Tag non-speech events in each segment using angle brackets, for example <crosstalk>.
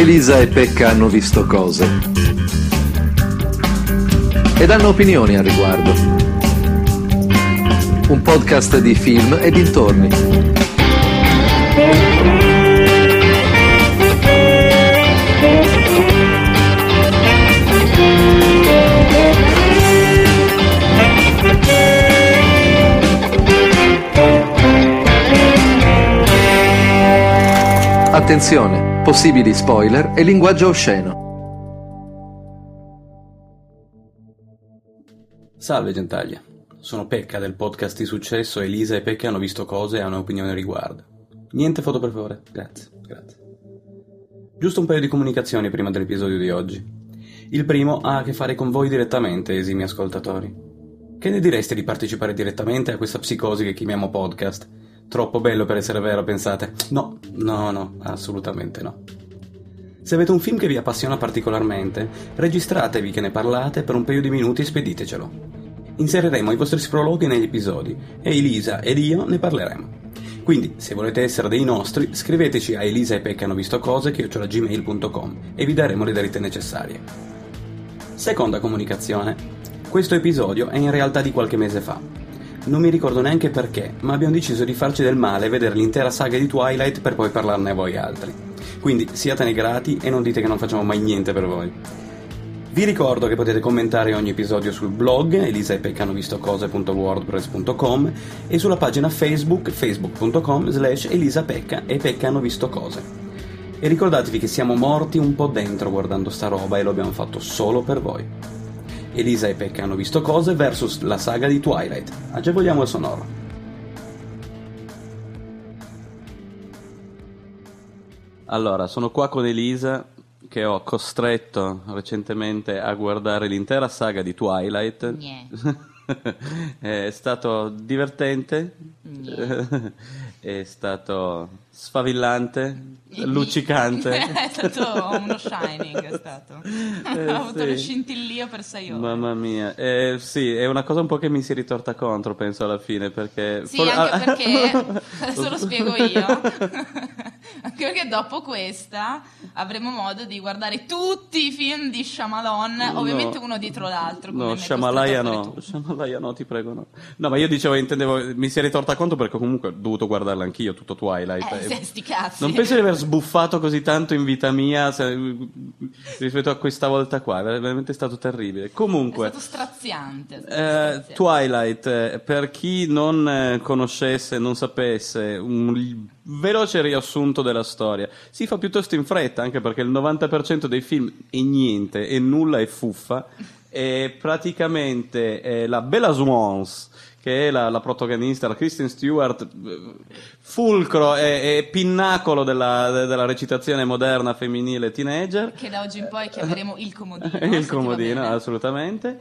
Elisa e Pecca hanno visto cose. Ed hanno opinioni al riguardo. Un podcast di film e dintorni. Attenzione, possibili spoiler e linguaggio osceno. Salve gentaglia, sono Pecca del podcast di successo Elisa e Pecca hanno visto cose e hanno opinione riguardo. Niente foto per favore, grazie, grazie. Giusto un paio di comunicazioni prima dell'episodio di oggi. Il primo ha a che fare con voi direttamente, esimi ascoltatori. Che ne direste di partecipare direttamente a questa psicosi che chiamiamo podcast? Troppo bello per essere vero, pensate? No, no, no, assolutamente no. Se avete un film che vi appassiona particolarmente, registratevi che ne parlate per un paio di minuti e speditecelo. Inseriremo i vostri sprologhi negli episodi e Elisa ed io ne parleremo. Quindi, se volete essere dei nostri, scriveteci a elisa e pecca hanno visto cose gmail.com e vi daremo le dritte necessarie. Seconda comunicazione. Questo episodio è in realtà di qualche mese fa, non mi ricordo neanche perché, ma abbiamo deciso di farci del male e vedere l'intera saga di Twilight per poi parlarne a voi altri. Quindi siatene grati e non dite che non facciamo mai niente per voi. Vi ricordo che potete commentare ogni episodio sul blog elisapeccanovistocose.wordpress.com e sulla pagina Facebook facebook.com slash elisapecca e pecca hanno visto cose. E ricordatevi che siamo morti un po' dentro guardando sta roba e lo abbiamo fatto solo per voi. Elisa e Pecca hanno visto cose versus la saga di Twilight. Agevoliamo il sonoro. Allora, sono qua con Elisa che ho costretto recentemente a guardare l'intera saga di Twilight. <laughs> È stato divertente, <laughs> è stato sfavillante, luccicante. <laughs> è stato uno shining, è stato. <laughs> Eh, Ho avuto sì. lo scintillio per sei ore. Mamma mia, eh, sì, è una cosa un po' che mi si ritorta contro, penso alla fine, perché... Sì, anche <laughs> perché, adesso lo spiego io, anche perché dopo questa avremo modo di guardare tutti i film di Shyamalan, no. ovviamente uno dietro l'altro. No, Shyamalaya no, Shyamalaya no, ti prego no. No, ma io dicevo, intendevo, mi si è ritorta contro perché comunque ho dovuto guardarla anch'io, tutto Twilight. Eh, sì, sti cazzi. Non penso di aver sbuffato così tanto in vita mia se, rispetto a questa volta qua, è veramente stato terribile. Comunque... È stato straziante. È stato eh, straziante. Twilight, eh, per chi non eh, conoscesse, non sapesse, un veloce riassunto della storia. Si fa piuttosto in fretta, anche perché il 90% dei film è niente, è nulla, è fuffa. E praticamente eh, la Bella Swans che è la, la protagonista, la Kristen Stewart, fulcro e, e pinnacolo della, della, recitazione moderna femminile teenager. Che da oggi in poi chiameremo il comodino. <laughs> il comodino, assolutamente.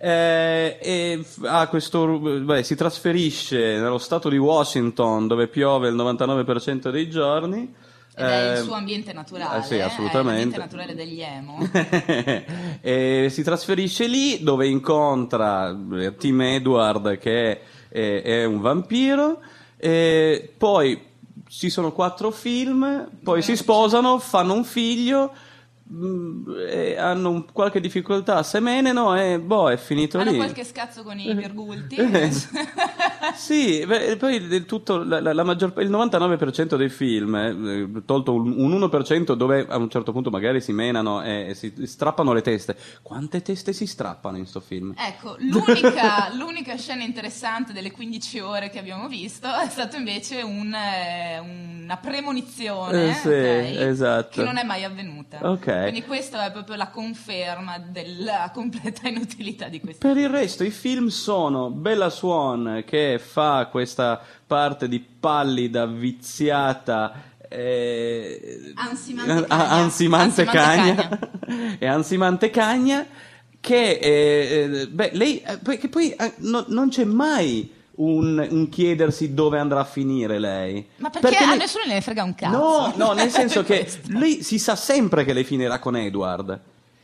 Eh, e questo, beh, si trasferisce nello stato di Washington dove piove il 99% dei giorni ed è il ehm, suo ambiente naturale, eh sì, assolutamente. È l'ambiente naturale degli emo. <laughs> e si trasferisce lì dove incontra eh, Tim Edward che è, è un vampiro, e poi ci sono quattro film, poi si sposano, fanno un figlio eh, hanno qualche difficoltà a semeneno e boh, è finito hanno lì. Hanno qualche scazzo con i <laughs> virgulti. <laughs> sì, beh, poi tutto, la, la, maggior, il 99% dei film, eh, tolto un, un, 1% dove a un certo punto magari si menano e, e si strappano le teste. Quante teste si strappano in sto film? Ecco, l'unica, <laughs> l'unica scena interessante delle 15 ore che abbiamo visto è stata invece un, eh, una premonizione eh, sì, okay, esatto. che non è mai avvenuta. Ok. Quindi questa è proprio la conferma della <laughs> completa inutilità di questo. Per il resto i film sono Bella Swan che fa questa parte di pallida, viziata eh, ansimante cagna, ansimante cagna. <laughs> e ansimante cagna che eh, beh, lei eh, che poi eh, no, non c'è mai un, un, chiedersi dove andrà a finire lei. Ma perché, perché a lei... nessuno ne frega un cazzo? No, no, <laughs> nel senso che lei si sa sempre che lei finirà con Edward.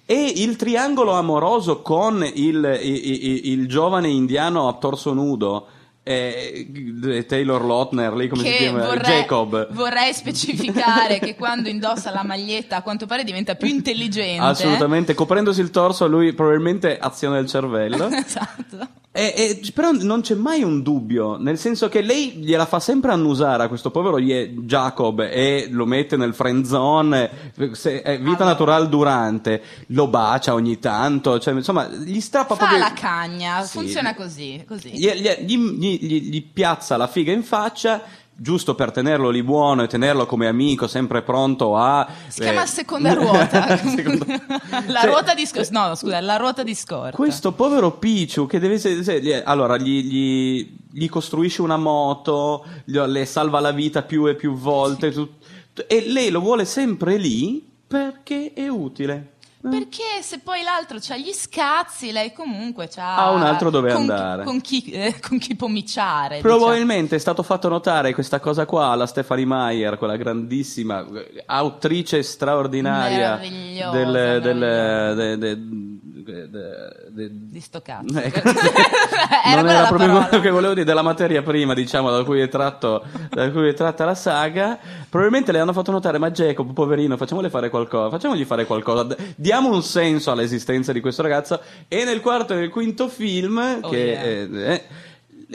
E il triangolo amoroso con il, il, il, il giovane indiano a torso nudo e Taylor Lautner, lì come si che chiama? vorrei, Jacob. vorrei specificare che quando indossa la maglietta a quanto pare diventa più intelligente. Assolutamente, coprendosi il torso lui probabilmente aziona il cervello. <laughs> esatto. E- e- però non c'è mai un dubbio, nel senso che lei gliela fa sempre annusare a questo povero Ye- Jacob e lo mette nel friend zone, se- è vita Allora. naturale durante, lo bacia ogni tanto, cioè, insomma, gli strappa Fa proprio... la cagna, Sì. funziona così, così. Gli- gli- gli- gli piazza la figa in faccia giusto per tenerlo lì buono e tenerlo come amico sempre pronto a Si chiama eh, seconda <laughs> ruota. seconda- <laughs> la Cioè, ruota di scorta. No, scusa, la ruota di scorta. questo povero Pichu che deve essere se- allora gli, gli- gli costruisce una moto le salva la vita più e più volte tut- e lei lo vuole sempre lì perché è utile Perché se poi l'altro ha gli scazzi, lei comunque ha un altro dove con, andare. Con chi, eh, con chi pomiciare. diciamo. Probabilmente è stato fatto notare questa cosa qua alla Stephanie Meyer, quella grandissima eh, autrice straordinaria Meravigliosa, del, del, meravigliosa. de- de- de- de- de- Di sto cazzo. <laughs> <laughs> Era non era proprio parola. quello che volevo dire della materia prima, diciamo, da cui, è tratto, da cui è tratta la saga. Probabilmente le hanno fatto notare, ma Jacob, poverino, facciamole fare qualcosa, facciamogli fare qualcosa, diamo un senso all'esistenza di questo ragazzo. E nel quarto e nel quinto film, Oh, che yeah. eh, eh, eh,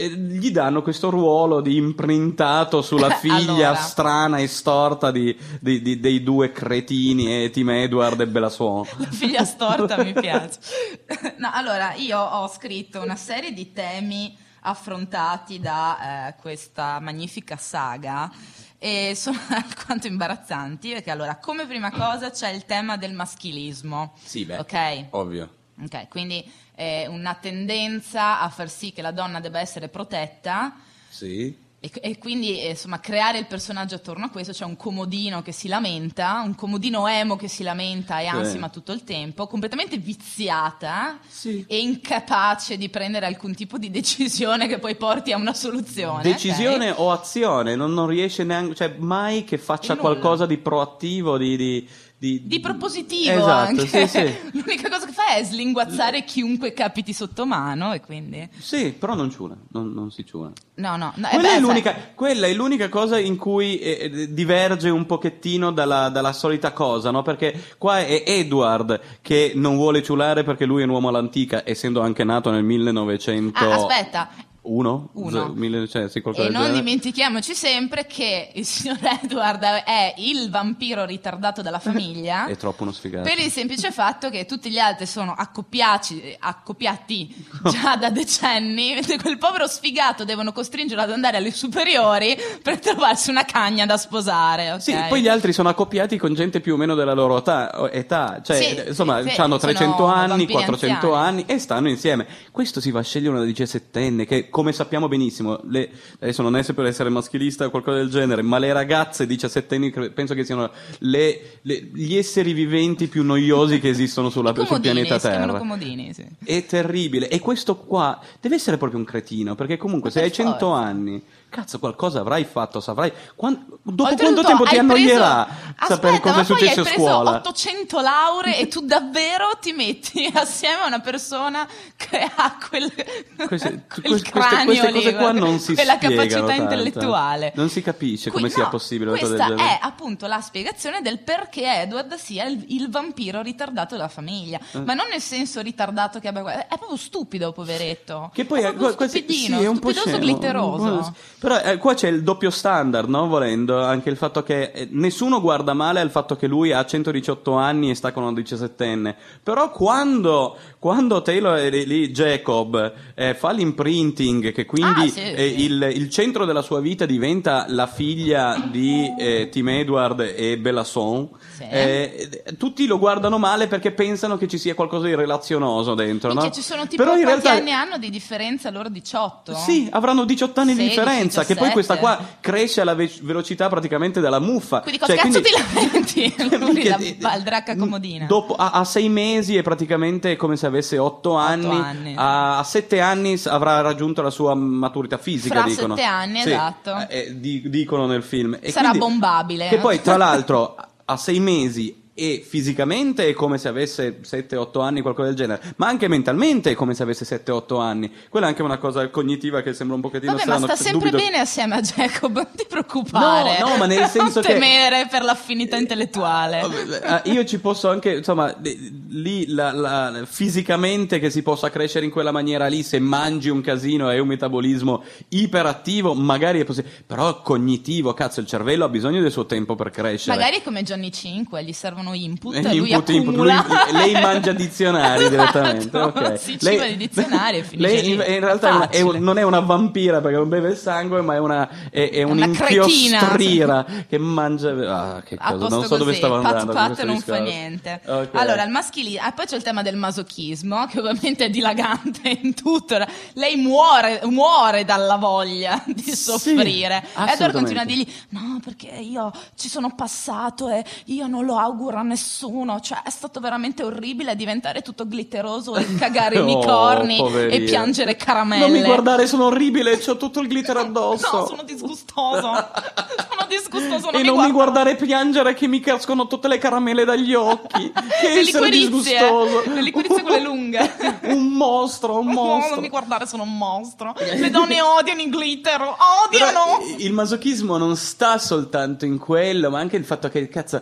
gli danno questo ruolo di imprintato sulla <laughs> figlia Allora. strana e storta di- di- di- dei due cretini, eh, Tim Edward e Bella <laughs> Swan. La figlia storta mi <laughs> piace. No, allora, io ho scritto una serie di temi affrontati da eh, questa magnifica saga e sono alquanto imbarazzanti perché allora, come prima cosa c'è il tema del maschilismo. Sì, beh, Ok? ovvio. Ok, quindi è una tendenza a far sì che la donna debba essere protetta Sì. e, e quindi eh, insomma creare il personaggio attorno a questo, c'è un comodino che si lamenta, un comodino emo che si lamenta e ansima tutto il tempo, completamente viziata Sì. e incapace di prendere alcun tipo di decisione che poi porti a una soluzione. Decisione ok? o azione, non, non riesce neanche, cioè mai che faccia qualcosa di proattivo, di... di, di- Di propositivo esatto, anche. Sì, sì. <laughs> L'unica cosa che fa è slinguazzare chiunque capiti sotto mano e quindi... Sì, però non ciula, non, non si ciula. No, no, no. eh Quella, beh, è sai- l'unica, quella è l'unica cosa in cui eh, eh, diverge un pochettino dalla, dalla solita cosa, no? Perché qua è Edward che non vuole ciulare perché lui è un uomo all'antica, essendo anche nato nel 1900... Ah, aspetta, Uno? Uno. Z- mille- cioè, E non genere. dimentichiamoci sempre che il signor <laughs> Edward è il vampiro ritardato della famiglia. <laughs> È troppo uno sfigato. Per il semplice fatto che tutti gli altri sono accoppiaci, accoppiati <laughs> già da decenni, mentre quel povero sfigato devono costringerlo ad andare alle superiori per trovarsi una cagna da sposare. ok? Sì, poi gli altri sono accoppiati con gente più o meno della loro età, età. cioè Sì, insomma, sì, hanno sono 300 anni, vampiri 400 anziani. anni e stanno insieme. Questo si va a scegliere una diciassettenne che, come sappiamo benissimo, le- adesso non è per essere maschilista o qualcosa del genere, ma le ragazze diciassettenni cre- penso che siano le- le- gli esseri viventi più noiosi che esistono sulla, sul pianeta Terra. comodini, sì. È terribile. E questo qua deve essere proprio un cretino, perché comunque Ma se hai per 100 forza. anni, cazzo, qualcosa avrai fatto, saprai. quan- dopo quanto tempo ti hai annoierà preso- sapere cosa è successo hai a preso scuola? 800 lauree e tu davvero ti metti <laughs> assieme a una persona che ha quel, <laughs> Queste, <laughs> quel queste- cranio queste lì, cose qua guarda, non si quella capacità tanto. intellettuale. Non si capisce come Qui- sia no, possibile Questa è appunto la spiegazione del perché Edward sia il, il vampiro ritardato della famiglia. Eh. Ma non nel senso ritardato che abbia. È proprio stupido, poveretto. Che poi è è, qua- stupidino, sì, è un po' glitteroso. Però eh, qua c'è il doppio standard, no? Volendo, anche il fatto che eh, nessuno guarda male al fatto che lui ha 118 anni e sta con una diciassettenne. Però quando, quando Taylor è lì, Jacob, eh, fa l'imprinting, che quindi Ah, sì, eh, sì. il, il centro della sua vita diventa la figlia di eh, Tim Edward e Bella Swan, Sì. tutti lo guardano male perché pensano che ci sia qualcosa di relazionoso dentro, no? Minchia, ci sono tipo Però in quanti realtà anni hanno di differenza loro 18? sì, avranno 18 anni di 16, differenza, che poi 17. questa qua cresce alla ve- velocità praticamente della muffa. Quindi cosa Cioè, cazzo quindi- ti lamenti? <laughs> Lui Perché, la eh, baldracca comodina. Dopo, a, a sei mesi è praticamente come se avesse 8 anni, anni. A, a sette anni avrà raggiunto la sua maturità fisica. Fra dicono. sette anni, Sì, esatto. eh, di- dicono nel film. E Sarà quindi- bombabile. Che poi, tra l'altro, a sei mesi e fisicamente è come se avesse 7-8 anni, qualcosa del genere, ma anche mentalmente è come se avesse 7-8 anni. Quella è anche una cosa cognitiva che sembra un pochettino Vabbè, strano. ma sta sempre dubito- bene assieme a Jacob, <laughs> non ti preoccupare. No, no, ma nel senso non che- temere per l'affinità intellettuale. Ah, io ci posso anche, insomma, lì la- la- fisicamente che si possa crescere in quella maniera lì, se mangi un casino e hai un metabolismo iperattivo, magari è possibile. Però cognitivo, cazzo, il cervello ha bisogno del suo tempo per crescere. Magari è come Johnny 5, gli servono input, Eh, lui input, input, accumula. lui- lei mangia <laughs> dizionari direttamente. Esatto, ok. si ciba di dizionari e <laughs> finisce lei lì. in, realtà è una- è non è una vampira perché non beve il sangue, ma è una è, è una cretina. un'inchiostrira <laughs> che mangia. Ah, che cosa, non so dove così, stavo pat andando. pat questo non fa discorso. niente. Ok. Allora, il maschilismo, ah, poi c'è il tema del masochismo, che ovviamente è dilagante in tutto. Lei muore, muore dalla voglia di Sì, soffrire. Edward assolutamente. continua a dirgli: No, perché io ci sono passato e io non lo auguro a nessuno. Cioè, è stato veramente orribile diventare tutto glitteroso e <laughs> cagare Oh, unicorni e poverina. piangere caramelle. Non mi guardare, sono orribile, c'ho tutto il glitter <laughs> addosso. No, sono disgustoso. <laughs> sono disgustoso. e non mi guardare piangere che mi cascano tutte le caramelle dagli occhi. Che Le essere disgustoso. le liquorizie quelle lunghe. un mostro, un No, mostro. non mi guardare, sono un mostro. Le donne odiano i glitter, Però odiano. il masochismo non sta soltanto in quello, ma anche il fatto che, cazzo,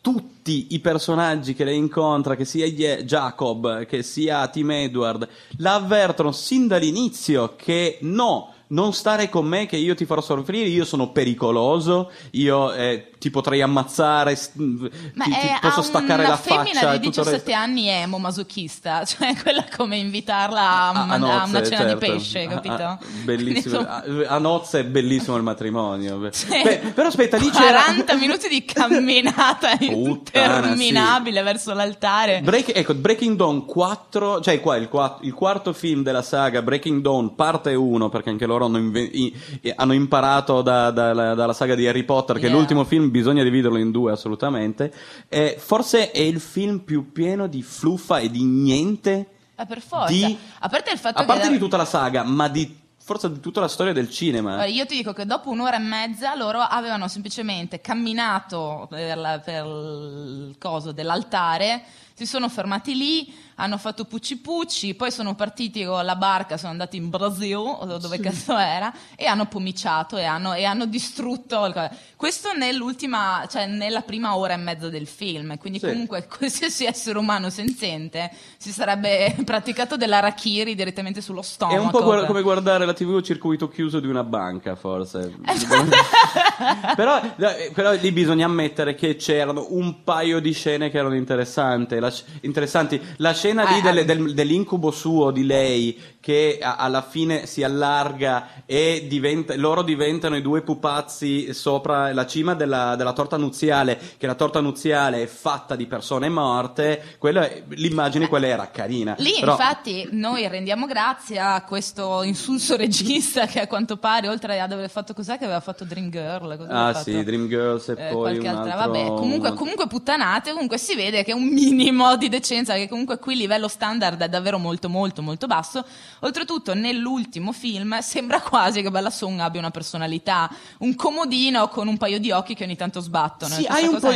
tutti i personaggi che lei incontra, che sia Jacob, che sia Tim Edward, la avvertono sin dall'inizio che no, non stare con me che io ti farò soffrire, io sono pericoloso, io eh, ti potrei ammazzare, s- Ma ti, ti è posso staccare una la femmina faccia e di tutto il 17 resto. anni è emo masochista, <laughs> cioè quella come invitarla a, A- a man- a nozze, una cena certo. di pesce, capito? a- bellissimo. Quindi, A, nozze è bellissimo il matrimonio. <laughs> Sì. Beh, però aspetta, lì c'era 40 minuti di camminata <laughs> interminabile verso l'altare. Break- ecco, Breaking Dawn 4, cioè qua il, qua- il quarto film della saga Breaking Dawn parte 1, perché anche loro hanno, inve- i- hanno imparato da- da- dalla saga di Harry Potter che Yeah. l'ultimo film bisogna dividerlo in due assolutamente. Eh, forse è il film più pieno di fluffa e di niente, Ma per forza. di- a parte il fatto a parte che... di tutta la saga, ma di forse di tutta la storia del cinema. Io ti dico che dopo un'ora e mezza loro avevano semplicemente camminato per, la- per il coso dell'altare, si sono fermati lì, hanno fatto pucci pucci, poi sono partiti con la barca, sono andati in Brasile, o dove cazzo era, e hanno pomiciato e hanno, e hanno distrutto. Questo nell'ultima, cioè nella prima ora e mezza del film, quindi Sì. comunque <laughs> qualsiasi essere umano senziente si sarebbe praticato dell'arachiri direttamente sullo stomaco. È un po' guar- per- come guardare la TV circuito chiuso di una banca, forse. <laughs> però, eh, però lì bisogna ammettere che c'erano un paio di scene che erano interessanti. La, sc- interessanti. La scena lì Eh, delle- eh. del- dell'incubo suo di lei che alla fine si allarga e diventa- loro diventano i due pupazzi sopra la cima della, della torta nuziale, che la torta nuziale è fatta di persone morte. Quella, è- l'immagine quella era carina. Lì Però- infatti noi rendiamo grazie a questo insulso regista che a quanto pare oltre ad aver fatto cos'è che aveva fatto Dream Girl Ah fatto? sì, Dreamgirls e Eh, poi qualche un altra, altro... vabbè, comunque, un- comunque puttanate, comunque si vede che un minimo di decenza, che comunque qui il livello standard è davvero molto molto molto basso. Oltretutto nell'ultimo film sembra quasi che Bella Song abbia una personalità, un comodino con un paio di occhi che ogni tanto sbattono. Sì, hai un cosa po'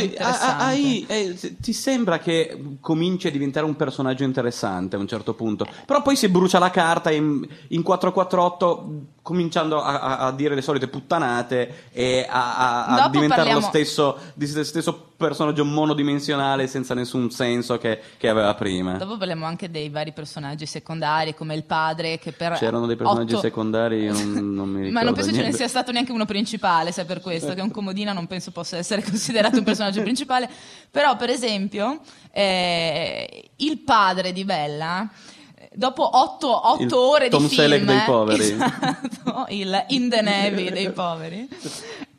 hai- eh, ti sembra che cominci a diventare un personaggio interessante a un certo punto, però poi si brucia la carta in, in 448 cominciando a, a- a dire le solite puttanate e a, a- diventare lo parliamo- stesso, di se stesso personaggio monodimensionale senza nessun senso che, che aveva prima. Dopo parliamo anche dei vari personaggi secondari, come il padre che per C'erano dei personaggi otto- secondari, io non, non mi ricordo <laughs> Ma non penso ce ne niente. sia stato neanche uno principale, se è per questo, che un comodino non penso possa essere <laughs> considerato un personaggio principale. Però, per esempio, eh, il padre di Bella, dopo otto, otto ore Tom di film... Selleck dei poveri. Esatto, il In the Navy dei poveri.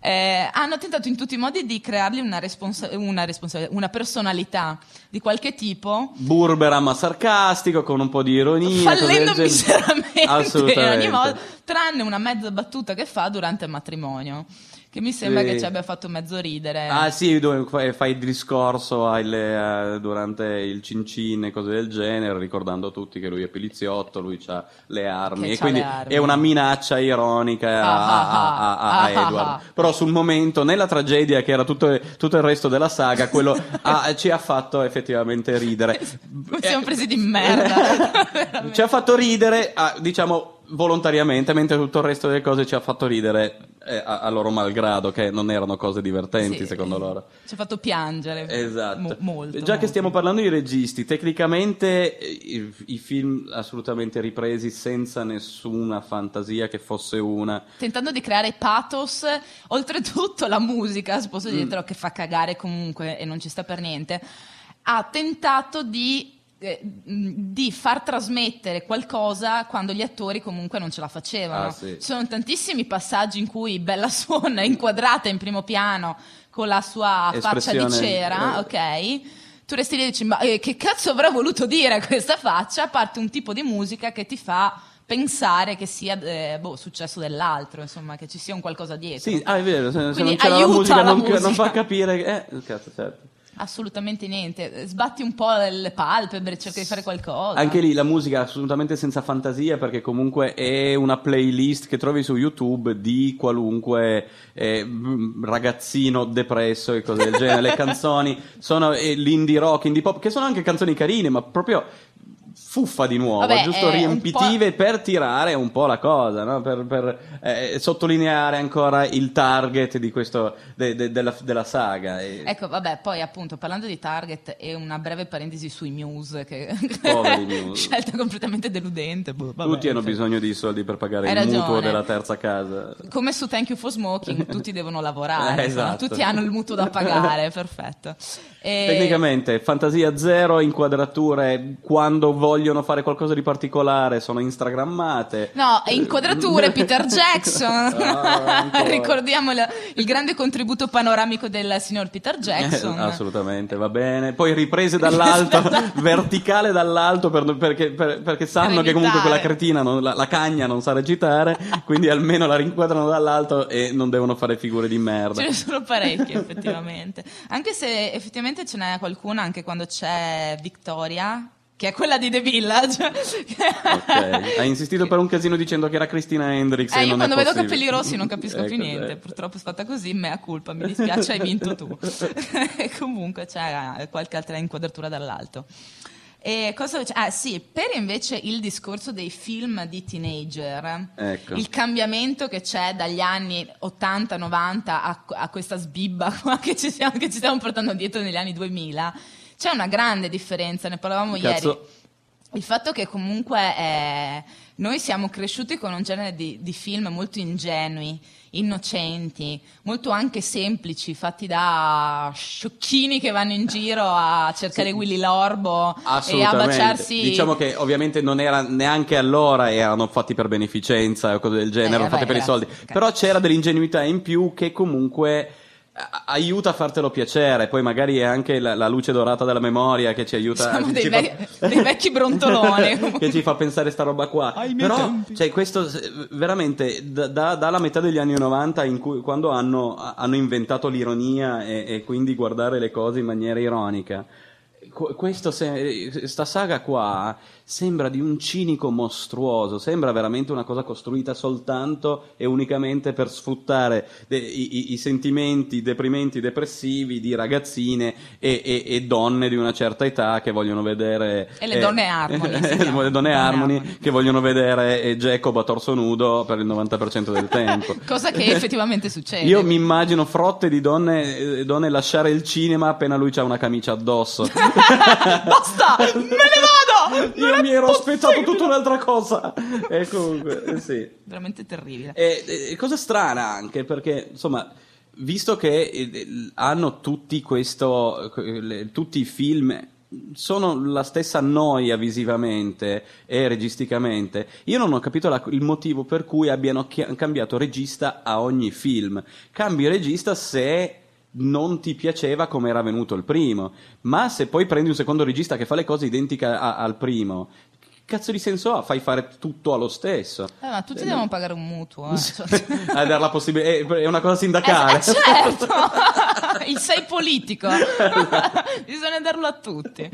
eh, hanno tentato in tutti i modi di creargli una, responsa- una responsabilità, una personalità di qualche tipo Burbera ma sarcastico, con un po' di ironia. fallendo miseramente in <laughs> ogni modo, tranne una mezza battuta che fa durante il matrimonio. Che mi sembra Sì. che ci abbia fatto mezzo ridere. Ah sì, dove fai, il discorso alle- eh, durante il cincin e cose del genere, ricordando a tutti che lui è poliziotto, lui ha le armi Che e quindi armi. è una minaccia ironica a, Ah, ah, a- a- a- a ah, ah, Edward. Però sul momento, nella tragedia che era tutto, tutto il resto della saga, quello <laughs> ci ha fatto effettivamente ridere. <laughs> Siamo presi di merda. <laughs> ci ha fatto ridere, diciamo volontariamente, mentre tutto il resto delle cose ci ha fatto ridere eh, a, a loro malgrado, che non erano cose divertenti Sì. secondo loro. Ci ha fatto piangere. Esatto. Mo- molto. Già che molto. stiamo parlando di registi, tecnicamente eh, i, i film assolutamente ripresi senza nessuna fantasia che fosse una. Tentando di creare pathos, oltretutto la musica, se Mm. posso dirtelo, che fa cagare comunque e non ci sta per niente, ha tentato di, eh, di far trasmettere qualcosa quando gli attori comunque non ce la facevano. Ah, sì. Ci sono tantissimi passaggi in cui Bella Swan è inquadrata in primo piano con la sua faccia di Espressione, cera, eh. ok? Tu resti lì e dici, ma eh, che cazzo avrà voluto dire questa faccia? A parte un tipo di musica che ti fa pensare che sia eh, boh, successo dell'altro, insomma, che ci sia un qualcosa dietro. Sì, ah, è vero, se, se Quindi non c'era la musica, la non, musica. non fa capire. che- Eh, cazzo, certo. Assolutamente niente. Sbatti un po' le palpebre, cerca di fare qualcosa. Anche lì la musica assolutamente senza fantasia perché comunque è una playlist che trovi su YouTube di qualunque eh, m- ragazzino depresso e cose del genere. Le <laughs> canzoni sono eh, l'indie rock, indie pop, che sono anche canzoni carine, ma proprio fuffa di nuovo, Vabbè, giusto un riempitive per tirare un po' la cosa, no? per, per, eh, sottolineare ancora il target di questo, de- de- della, della saga. Ecco, vabbè, poi appunto parlando di Target e una breve parentesi sui Muse, che <laughs> Muse. scelta completamente deludente. boh, vabbè, Tutti hanno cioè. bisogno di soldi per pagare Hai il mutuo ragione. della terza casa. Come su Thank You for Smoking, <laughs> tutti devono lavorare, Eh, esatto. tutti hanno il mutuo da pagare, <laughs> perfetto. E- Tecnicamente, fantasia zero, inquadrature quando vogliono fare qualcosa di particolare sono instagrammate. No, inquadrature Peter Jackson. <laughs> Ah. <laughs> Ricordiamo il, il grande contributo panoramico del signor Peter Jackson. Eh, assolutamente, va bene. Poi riprese dall'alto, <laughs> verticale dall'alto, per- perché, per- perché sanno Per che comunque quella cretina, non- la, la cagna non sa recitare, quindi almeno la rinquadrano dall'alto e non devono fare figure di merda. Ce ne sono parecchie, effettivamente. Anche se effettivamente ce n'è qualcuna anche quando c'è Victoria, che è quella di The Village. <laughs> Ok, Hai insistito per un casino dicendo che era Christina Hendricks. Eh, io quando vedo possibile. capelli rossi non capisco più Ecco, niente. eh. Purtroppo è stata così, mea colpa, mi dispiace, hai vinto tu. <laughs> <laughs> Comunque c'è qualche altra inquadratura dall'alto. E cosa? Ah, sì, per invece il discorso dei film di teenager, Ecco. il cambiamento che c'è dagli anni 80-90 a, a questa sbibba qua che ci, stiamo, che ci stiamo portando dietro negli anni 2000, c'è una grande differenza, ne parlavamo ieri. Cazzo. Il fatto che comunque eh, noi siamo cresciuti con un genere di, di film molto ingenui, innocenti, molto anche semplici, fatti da sciocchini che vanno in giro a cercare Willy Lorbo e a baciarsi. Diciamo che ovviamente non era neanche allora erano fatti per beneficenza o cose del genere, Eh, erano fatti per i soldi. ragazzi, Però cazzo. c'era dell'ingenuità in più che comunque aiuta a fartelo piacere. Poi magari è anche la, la luce dorata della memoria che ci aiuta Siamo dei, ci ve- <laughs> dei vecchi brontoloni. <laughs> che ci fa pensare sta roba qua. Ai Però, cioè, questo veramente da- da- dalla metà degli anni 90, in cui, quando hanno, hanno inventato l'ironia e, e quindi guardare le cose in maniera ironica. Qu- Questo se- sta saga qua sembra di un cinico mostruoso, sembra veramente una cosa costruita soltanto e unicamente per sfruttare de- i, i- i sentimenti deprimenti, depressivi di ragazzine e, e- e donne di una certa età che vogliono vedere E le donne Harmony, <laughs> le donne Harmony. che vogliono vedere eh, Jacob a torso nudo per il 90% del tempo. <laughs> Cosa che effettivamente succede. Io mi immagino frotte di donne, eh, donne lasciare il cinema appena lui ha una camicia addosso. <laughs> <laughs> Basta! Me ne vado! Non Io mi ero possibile! aspettato tutta un'altra cosa. E comunque, eh, sì. Veramente terribile. E, e cosa strana anche perché, insomma, visto che eh, hanno tutti questo, tutti i film sono la stessa noia visivamente e registicamente, io non ho capito la- il motivo per cui abbiano chi- cambiato regista a ogni film. Cambi regista se non ti piaceva come era venuto il primo, ma se poi prendi un secondo regista che fa le cose identiche a- al primo, cazzo di senso ha? Fai fare tutto allo stesso. Eh, ma tutti devono pagare un mutuo. Eh. <laughs> A dare la possibilità, è una cosa sindacale. Eh, certo! <laughs> Sei politico, <laughs> bisogna darlo a tutti.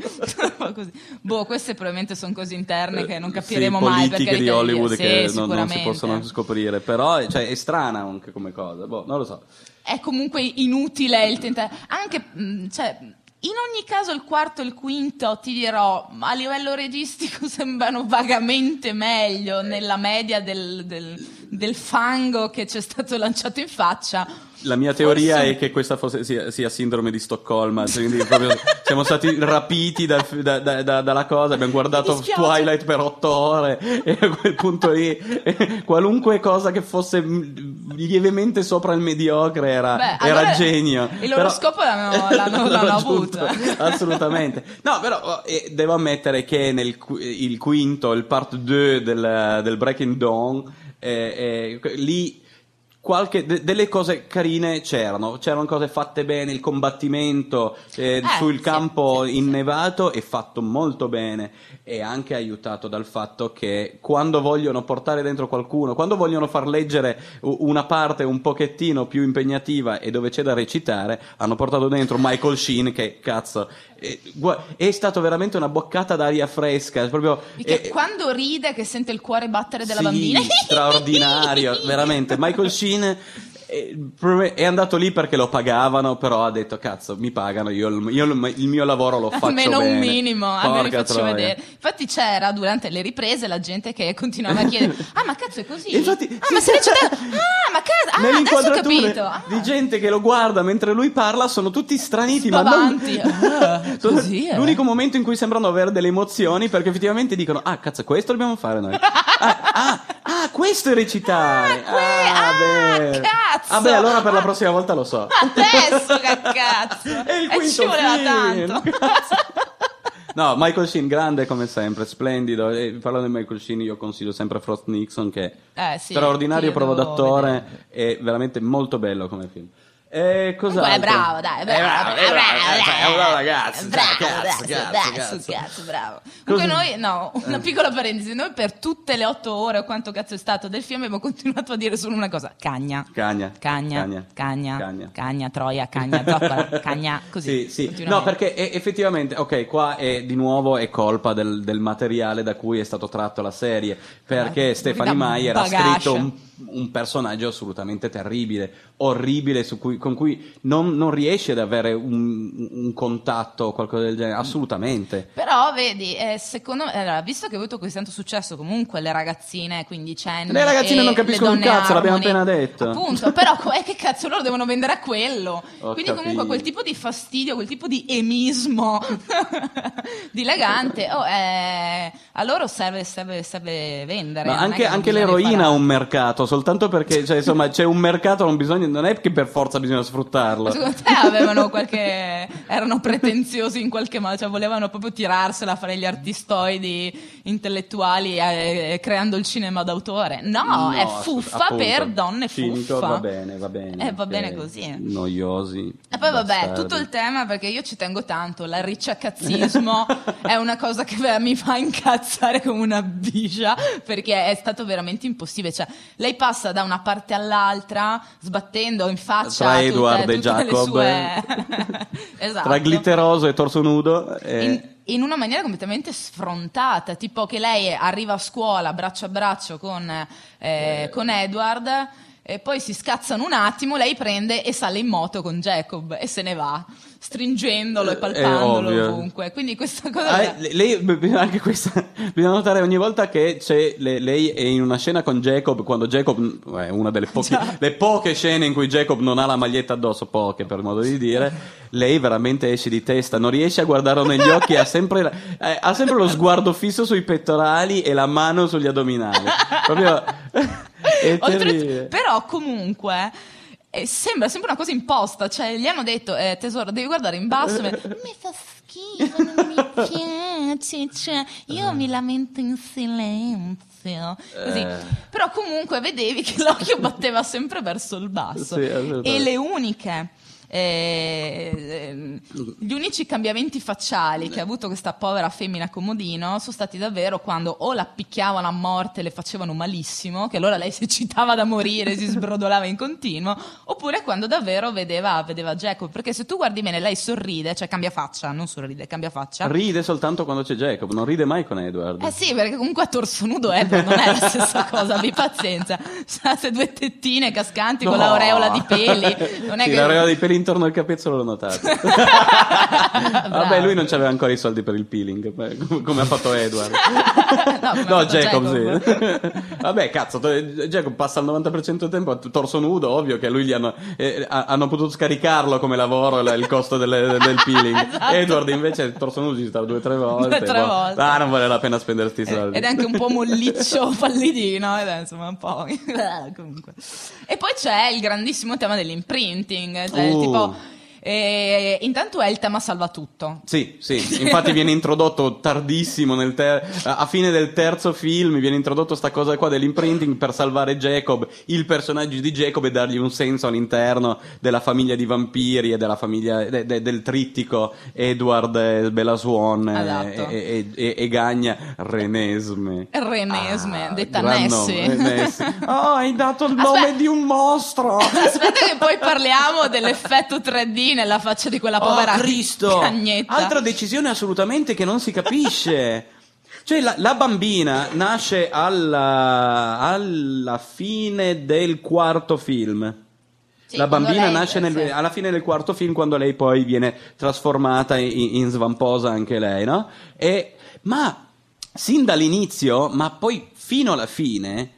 Boh, queste probabilmente sono cose interne che non capiremo sì, mai. politiche perché di Hollywood sì, che non, non si possono scoprire, però cioè, è strana anche come cosa, boh, non lo so. È comunque inutile il tentare. Anche, mh, cioè, in ogni caso il quarto e il quinto, ti dirò, a livello registico <laughs> sembrano vagamente meglio nella media del, del, del fango che ci è stato lanciato in faccia la mia teoria Forse... è che questa fosse, sia, sia, sindrome di Stoccolma, quindi proprio <laughs> siamo stati rapiti da, da, da, dalla cosa, abbiamo guardato Twilight per otto ore e a quel punto lì qualunque cosa che fosse lievemente sopra il mediocre era, Beh, era allora genio. Il loro però... scopo l'hanno, <laughs> l'hanno, l'hanno avuto. <laughs> Assolutamente. No, però oh, devo ammettere che nel il quinto, il part 2 del, del Breaking Dawn, eh, eh, lì qualche, de, delle cose carine c'erano, c'erano cose fatte bene, il combattimento eh, eh, sul sì, campo sì, innevato è fatto molto bene e anche aiutato dal fatto che quando vogliono portare dentro qualcuno, quando vogliono far leggere una parte un pochettino più impegnativa e dove c'è da recitare, hanno portato dentro Michael Sheen che cazzo è stato veramente una boccata d'aria fresca. Proprio, è, quando ride che sente il cuore battere della sì, bambina. straordinario, <laughs> veramente. Michael Sheen è andato lì perché lo pagavano, però ha detto cazzo, mi pagano, io, io il mio lavoro lo faccio Almeno bene. un minimo, almeno li faccio troia. vedere. Infatti c'era durante le riprese la gente che continuava a chiedere <laughs> "Ah, ma cazzo è così?". Infatti, ah, ma se recita <laughs> Ah, ma cazzo, ah, adesso ho capito. Ah. di gente che lo guarda mentre lui parla sono tutti straniti, Spavanti. ma non ah, <laughs> così è. L'unico momento in cui sembrano avere delle emozioni perché effettivamente dicono "Ah, cazzo, questo dobbiamo fare noi". ah, ah, ah, questo è recitare. Ah, que- ah, beh. cazzo. Vabbè, allora per la prossima volta lo so. Adesso che cazzo. <laughs> E il e ci voleva film. tanto. <laughs> No, Michael Sheen, grande come sempre, splendido. E parlando di Michael Sheen, io consiglio sempre Frost Nixon, che eh, sì, straordinario prova d'attore vedere. e veramente molto bello come film. E cos'altro? Beh, è bravo, dai, è bravo, è bravo, è bravo, cioè, è bravo ragazzo, bravo, cioè, cazzo, cazzo, cazzo, cazzo, cazzo. bravo. Comunque noi, no, una piccola parentesi, noi per tutte le otto ore o quanto cazzo è stato del film abbiamo <laughs> continuato a dire solo una cosa, cagna. Cagna. Cagna, Cagna. cagna, troia, cagna, zoccola, <laughs> cagna, così. Sì, sì. No, perché effettivamente, ok, qua è di nuovo è colpa del, materiale da cui è stato tratto la serie, perché Eh, Stephanie da Meyer ha scritto un, un personaggio assolutamente terribile, orribile, su cui- con cui non, non riesce ad avere un, un contatto o qualcosa del genere, assolutamente. Però vedi, eh, secondo me, allora, visto che ha avuto così tanto successo comunque le ragazzine quindicenni Le ragazzine non capiscono un cazzo, l'abbiamo appena detto. Appunto, però co- <laughs> eh, che cazzo loro devono vendere a quello. Ho Quindi comunque capito. quel tipo di fastidio, quel tipo di emismo <laughs> dilagante, oh, eh, a loro serve, serve, serve vendere. Ma è anche, anche l'eroina ha un mercato, soltanto perché cioè, insomma, c'è un mercato, non, bisogna, non è che per forza bisogna sfruttarlo. Ma Secondo te avevano qualche. erano pretenziosi in qualche modo, cioè volevano proprio tirarsela, fare gli artistoidi intellettuali eh, creando il cinema d'autore? No, è assolut- fuffa appunto. per donne Cinico, fuffa. Va bene, va bene. Eh, va bene così. Noiosi. E poi vabbè, bastardi. tutto il tema, perché io ci tengo tanto, la ricciacazzismo <laughs> è una cosa che mi fa incazzare come una bicia, perché è stato veramente impossibile. Cioè, lei passa da una parte all'altra, sbattendo in faccia Tra tutte- Edward e tutte Jacob. sue... <laughs> esatto. Tra glitteroso e torso nudo. e- In, in una maniera completamente sfrontata, tipo che lei arriva a scuola braccio a braccio con, eh, con Edward e poi si scazzano un attimo, lei prende e sale in moto con Jacob e se ne va, stringendolo e Eh, palpandolo ovunque. Quindi questa cosa... Ah, eh, lei, anche questa, <laughs> bisogna notare ogni volta che c'è, le- lei è in una scena con Jacob, quando Jacob, mm, è una delle poche, le poche scene in cui Jacob non ha la maglietta addosso, poche per modo di dire, <laughs> lei veramente esce di testa, non riesce a guardarlo negli occhi, ha sempre, la- eh, ha sempre lo sguardo fisso sui pettorali e la mano sugli addominali. Proprio, <laughs> Oltre- però comunque eh, sembra sempre una cosa imposta, cioè gli hanno detto eh, tesoro devi guardare in basso e <laughs> mi fa schifo, non mi piace, cioè io mi lamento in silenzio. Così. Eh. Però comunque vedevi che l'occhio batteva sempre verso il basso Sì, e le uniche E, ehm, gli unici cambiamenti facciali che ha avuto questa povera femmina comodino sono stati davvero quando o la picchiavano a morte e le facevano malissimo, che allora lei si eccitava da morire, si sbrodolava in continuo, oppure quando davvero vedeva, vedeva Jacob. Perché se tu guardi bene, lei sorride, cioè cambia faccia, non sorride, cambia faccia. Ride soltanto quando c'è Jacob, non ride mai con Edward. Eh sì, perché comunque a torso nudo Edward non è la stessa cosa, abbi pazienza. State due tettine cascanti con No. l'aureola di peli. Non è sì, che... l'aureola di peli intorno al capezzolo l'ho notato. <laughs> Vabbè, lui non aveva ancora i soldi per il peeling, come- ha fatto Edward. <laughs> no, No, Jacob, sì. <laughs> Vabbè, cazzo, Jacob passa il 90% del tempo a torso nudo, ovvio che lui gli hanno, eh, ha- hanno potuto scaricarlo come lavoro la- il costo delle- del peeling. Esatto. Edward invece il torso nudo ci sta due o tre volte. Due tre boh. volte. Ah, non vale la pena spendere sti soldi. Ed è anche un po' molliccio, pallidino, ed è insomma un po'. comunque. E poi c'è il grandissimo tema dell'imprinting, cioè Uh. 不 eh, intanto è il tema salva tutto. Sì, sì, infatti viene introdotto tardissimo, nel ter- a fine del terzo film viene introdotto sta cosa qua dell'imprinting per salvare Jacob, il personaggio di Jacob e dargli un senso all'interno della famiglia di vampiri e della famiglia de- de- del trittico Edward e Bella Swan e- Esatto. e, e- e- e Gagna Renesme. Renesme, Ah, detta Nessie. nome, Nessie. <laughs> Oh, hai dato il nome Aspetta. di un mostro! Aspetta che poi parliamo dell'effetto 3D nella faccia di quella povera oh, Cristo! cagnetta. Altra decisione assolutamente che non si capisce. Cioè, la, la bambina nasce alla, alla fine del quarto film. Sì, la bambina lei- nasce nel- sì. alla fine del quarto film quando lei poi viene trasformata in, in svamposa anche lei, no? E, ma sin dall'inizio, ma poi fino alla fine,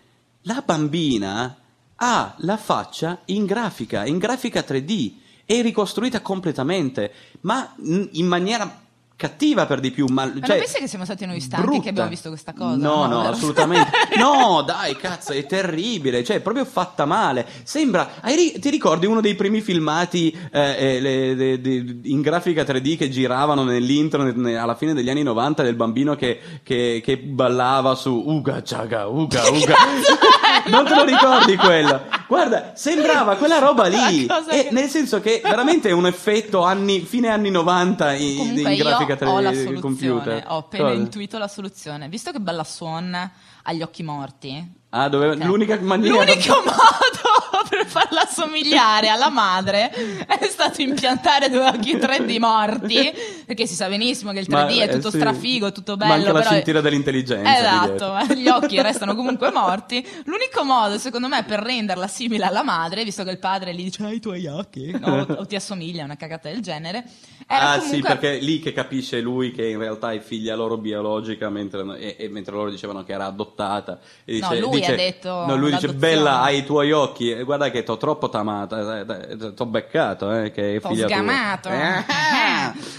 la bambina ha la faccia in grafica, in grafica 3D, è ricostruita completamente, ma in maniera cattiva per di più. Ma, Ma cioè, non pensi che siamo stati noi stanchi brutta. che abbiamo visto questa cosa? No, no, vero? assolutamente. <laughs> No, dai, cazzo, è terribile. Cioè, è proprio fatta male. Sembra. hai ti ricordi uno dei primi filmati eh, eh, le- le- de- in grafica 3D che giravano nell'internet ne- alla fine degli anni 90 del bambino che, che- che ballava su Uga Chaga, Uga Uga. <laughs> non te lo ricordi quello? Guarda, sembrava quella roba lì. E che- nel senso che veramente è un effetto anni, fine anni 90 in, Comunque in grafica io ho la 3D soluzione, computer. ho appena Cosa? intuito la soluzione. Visto che Bella Swan ha gli occhi morti, Ah, dove... Ok. l'unica maniera L'unico <laughs> modo per farla somigliare alla madre è stato impiantare due occhi 3D morti, perché si sa benissimo che il 3D Ma, è tutto eh, sì. strafigo, tutto bello. Manca la però- scintilla dell'intelligenza. Esatto, gli occhi <laughs> restano comunque morti. L'unico modo, secondo me, per renderla simile alla madre, visto che il padre gli dice: Hai i tuoi occhi, no, o, o ti assomiglia, una cagata del genere. Era Ah comunque... sì, perché lì che capisce lui che in realtà è figlia loro biologica mentre, e, e mentre loro dicevano che era adottata. E No, dice, lui dice- ha detto No, lui dice, bella, hai i tuoi occhi. E guarda che t'ho troppo tamata, eh, eh, t'ho beccato, eh, che T'ho figlia tua. sgamato. Eh,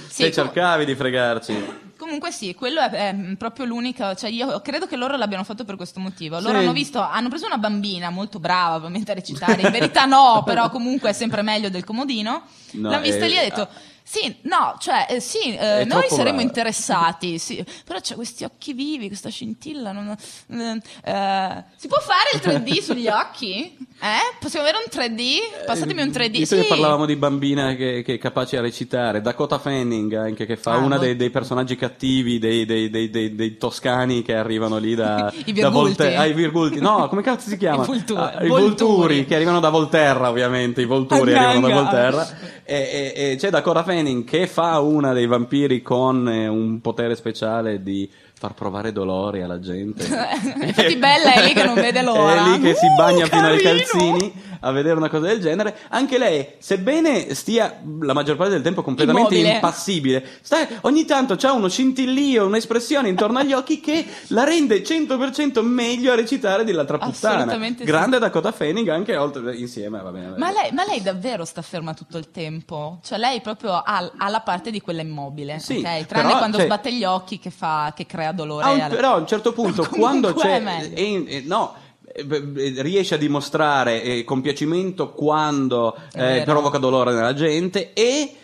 Sì, se com- cercavi di fregarci. Comunque sì, quello è, è proprio l'unica, cioè io credo che loro l'abbiano fatto per questo motivo. Loro Sì. hanno visto, hanno preso una bambina molto brava ovviamente a recitare, in verità no, <laughs> però comunque è sempre meglio del comodino. No, L'hanno vista è- lì e ha detto sì, no, cioè eh, sì, eh, noi saremmo brava. interessati, sì, però c'è questi occhi vivi, questa scintilla. non- eh, eh, si può fare il 3D <laughs> sugli occhi? Eh? Possiamo avere un 3D? Passatemi un 3D. Visto Sì. che parlavamo di bambina che, che è capace a recitare, Dakota Fanning anche che fa Ah, una vol- dei, dei personaggi cattivi dei, dei- dei- dei- dei toscani che arrivano lì da, <laughs> da Virgulti. Volte- ah, i Virgulti. No, come cazzo si chiama? I Vulturi. Ah, I Volturi. Che arrivano da Volterra, ovviamente. I Volturi Ah, arrivano da. Volterra. E, e- e c'è Dakota Fanning che fa una dei vampiri con eh, un potere speciale di far provare dolore alla gente. <laughs> Infatti Bella è lì che non vede l'ora. È lì che si Uh, bagna fino ai calzini a vedere una cosa del genere. Anche lei, sebbene stia la maggior parte del tempo completamente Immobile. impassibile, sta- ogni tanto c'ha uno scintillio, un'espressione intorno agli occhi che la rende 100% meglio a recitare dell'altra puttana. Assolutamente sì. Grande Dakota Fanning anche oltre, insieme, va bene. va Ma bene. lei, ma lei davvero sta ferma tutto il tempo? Cioè lei proprio ha, ha la parte di quella immobile, Sì, ok? Tranne però, quando cioè- sbatte gli occhi che, fa, che crea dolore. Un- alla- però a un certo <laughs> punto, quando è c'è. meglio. eh, eh, no. eh, Riesce a dimostrare eh, compiacimento quando È eh, provoca dolore nella gente e,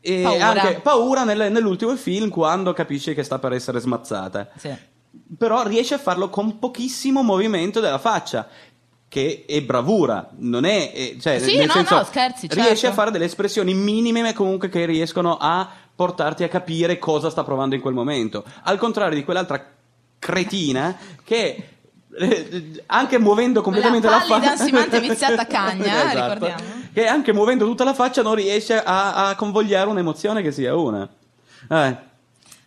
e Paura. anche paura nel- nell'ultimo film quando capisce che sta per essere smazzata. Sì. Però riesce a farlo con pochissimo movimento della faccia. Che è bravura, non è, è- cioè, Sì, nel no, senso, no, scherzi, riesce certo. a fare delle espressioni minime ma comunque che riescono a portarti a capire cosa sta provando in quel momento. Al contrario di quell'altra cretina che eh, anche muovendo completamente la pallida, faccia ansimante, viziata <laughs> cagna, Esatto. ricordiamo. che anche muovendo tutta la faccia non riesce a, a convogliare un'emozione che sia una. Eh,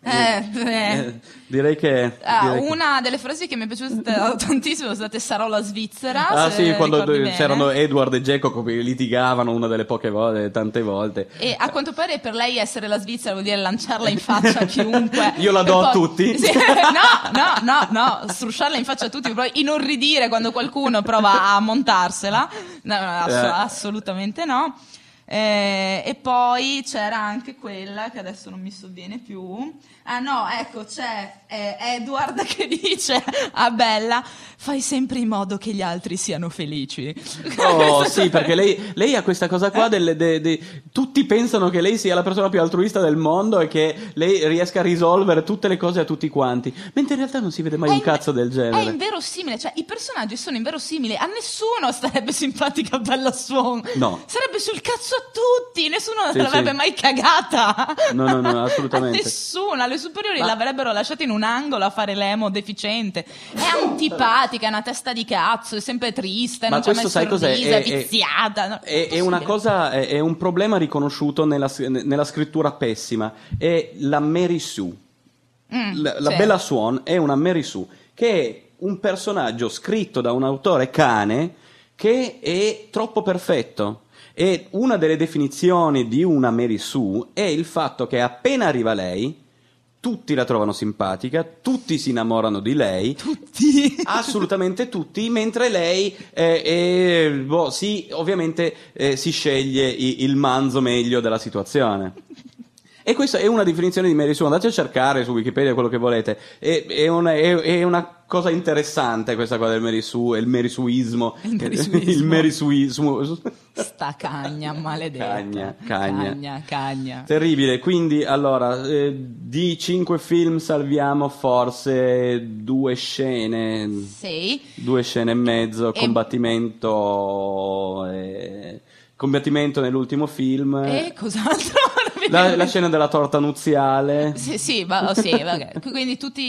Eh, eh. <laughs> eh, direi che, Ah, direi che- una delle frasi che mi è piaciuta <laughs> tantissimo sono state sarò la Svizzera. Ah sì, quando bene. c'erano Edward e Jacob che litigavano una delle poche volte, tante volte. E a quanto pare per lei essere la Svizzera vuol dire lanciarla in faccia a <laughs> chiunque. Io la do a poi- tutti. Sì, no, no, no, no, strusciarla in faccia a tutti, poi inorridire quando qualcuno prova a montarsela. No, ass- Eh. assolutamente no. Eh, e poi c'era anche quella che adesso non mi sovviene più. Ah no, ecco, c'è eh, Edward <laughs> che dice a Bella: fai sempre in modo che gli altri siano felici. Oh sì, perché lei, lei ha questa cosa qua delle- de- de- tutti pensano che lei sia la persona più altruista del mondo e che lei riesca a risolvere tutte le cose a tutti quanti, mentre in realtà non si vede mai È un in- cazzo del È genere. inverosimile, cioè i personaggi sono inverosimili. A nessuno <laughs> starebbe simpatica Bella Swan. No. Sarebbe sul cazzo a tutti, nessuno Sì, l'avrebbe sì. mai cagata. No, no, no, assolutamente. <laughs> A nessuno, alle superiori Ma- l'avrebbero lasciata in un angolo a fare l'emo deficiente. È antipatica, è una testa di cazzo, è sempre triste, Ma non c'è mai questo sai cos'è? sorrisa, È- è, è- viziata. no, È, è una cosa, è, è un problema riconosciuto nella, nella scrittura pessima. È la Mary Sue. Mm, La, la sì. Bella Swan è una Mary Sue, che è un personaggio scritto da un autore cane che è troppo perfetto. E una delle definizioni di una Mary Sue è il fatto che appena arriva lei, tutti la trovano simpatica, tutti si innamorano di lei, Tutti. <laughs> assolutamente tutti, mentre lei eh, eh, boh, sì, ovviamente eh, si sceglie i- il manzo meglio della situazione. E questa è una definizione di Mary Sue, andate a cercare su Wikipedia quello che volete, è, è una, è- è una cosa interessante questa cosa del Mary Sue, il Merisuismo, Il merisuismo. il Merisuismo. Sta cagna <laughs> maledetta. Cagna, cagna. Cagna, cagna. Terribile, quindi allora eh, di cinque film salviamo forse due scene, Sì. due scene e mezzo, E- combattimento, eh, combattimento nell'ultimo film, E cos'altro? La, la scena della torta nuziale. Sì, sì, va- oh, sì, vabbè. Quindi tutte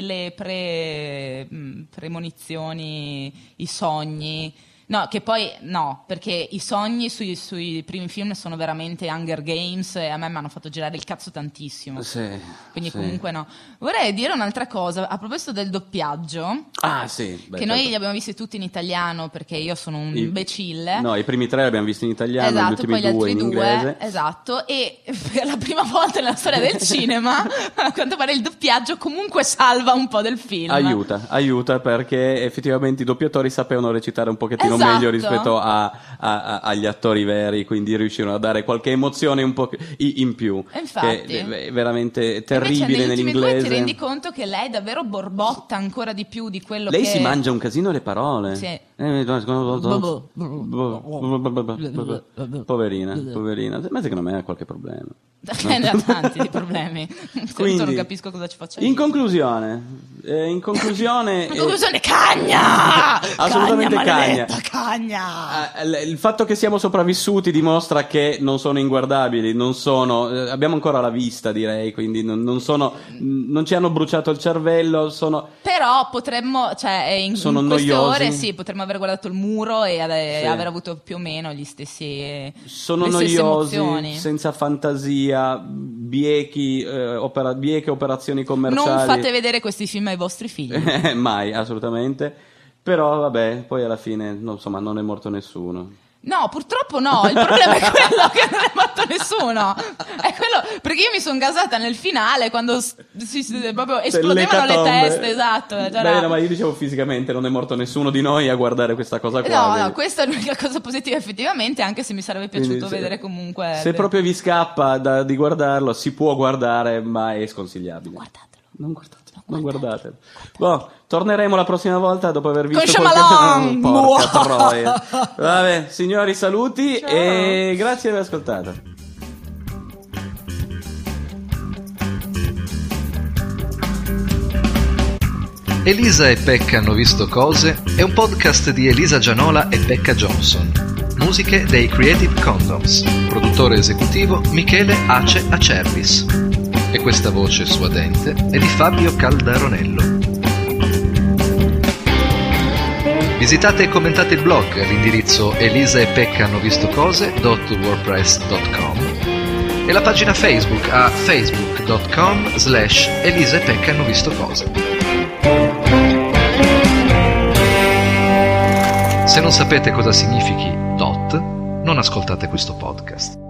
le pre, mh, premonizioni, i sogni. No, che poi no, perché i sogni sui, sui primi film sono veramente Hunger Games e a me mi hanno fatto girare il cazzo tantissimo. Sì, Quindi sì. comunque no. Vorrei dire un'altra cosa, a proposito del doppiaggio, Ah sì, beh, che noi certo. li abbiamo visti tutti in italiano perché io sono un I- imbecille. No, i primi tre li abbiamo visti in italiano, gli Esatto, ultimi poi gli due in due, esatto, e <laughs> per la prima volta nella storia del <laughs> cinema, a quanto pare il doppiaggio comunque salva un po' del film. Aiuta, aiuta perché effettivamente i doppiatori sapevano recitare un pochettino Esatto. meglio rispetto a- a- a- agli attori veri, quindi riuscirono a dare qualche emozione un po' in più. E infatti. Che è veramente terribile nell'inglese. ti rendi conto che lei davvero borbotta ancora di più di quello Lei che... si mangia un casino le parole. Sì. Eh, Poverina, poverina. Ma secondo me ha qualche problema. <laughs> ne ha tanti di problemi. <laughs> Quindi... Non capisco cosa ci faccia In dire. conclusione, eh, in conclusione, <laughs> In eh, conclusione, cagna! Assolutamente cagna! cagna. Cagna! Ah, Il fatto che siamo sopravvissuti dimostra che non sono inguardabili, non sono, eh, abbiamo ancora la vista direi, quindi non, non sono, non ci hanno bruciato il cervello, sono, Però potremmo, cioè, eh, in, Sono in queste noiosi. ore sì, potremmo aver guardato il muro e ave- Sì. aver avuto più o meno gli stessi sono le stesse noiosi, emozioni. senza fantasia, biechi, eh, opera- bieche operazioni commerciali. Non fate vedere questi film ai vostri figli. <laughs> Mai, assolutamente. Però vabbè, poi alla fine, no, insomma, non è morto nessuno. No, purtroppo no, il problema è quello che non è morto nessuno. È quello, perché io mi sono gasata nel finale quando si, si- proprio esplodevano le L'ecatombe. teste, esatto. cioè, Beh, no, ma io dicevo fisicamente, non è morto nessuno di noi a guardare questa cosa qua. No, no, quindi- questa è l'unica cosa positiva effettivamente, anche se mi sarebbe piaciuto Quindi se- vedere comunque... Se proprio vi scappa da- di guardarlo, si può guardare, ma è sconsigliabile. Guardatelo. Non guardatelo, non guardatelo. Boh, torneremo la prossima volta dopo aver visto Con qualche- Shyamalan! <laughs> Porca Buah! troia. Vabbè, signori, saluti Ciao. e grazie di aver ascoltato. Elisa e Pecca hanno visto cose è un podcast di Elisa Gianola e Pecca Johnson. Musiche dei Creative Condoms. Produttore esecutivo Michele Ace Acervis. E questa voce suadente è di Fabio Caldaronello. Visitate e commentate il blog all'indirizzo elisa e pecca hanno visto cose.wordpress.com e la pagina Facebook a facebook.com slash elisa e pecca hanno visto cose. Se non sapete cosa significhi DOT, non ascoltate questo podcast.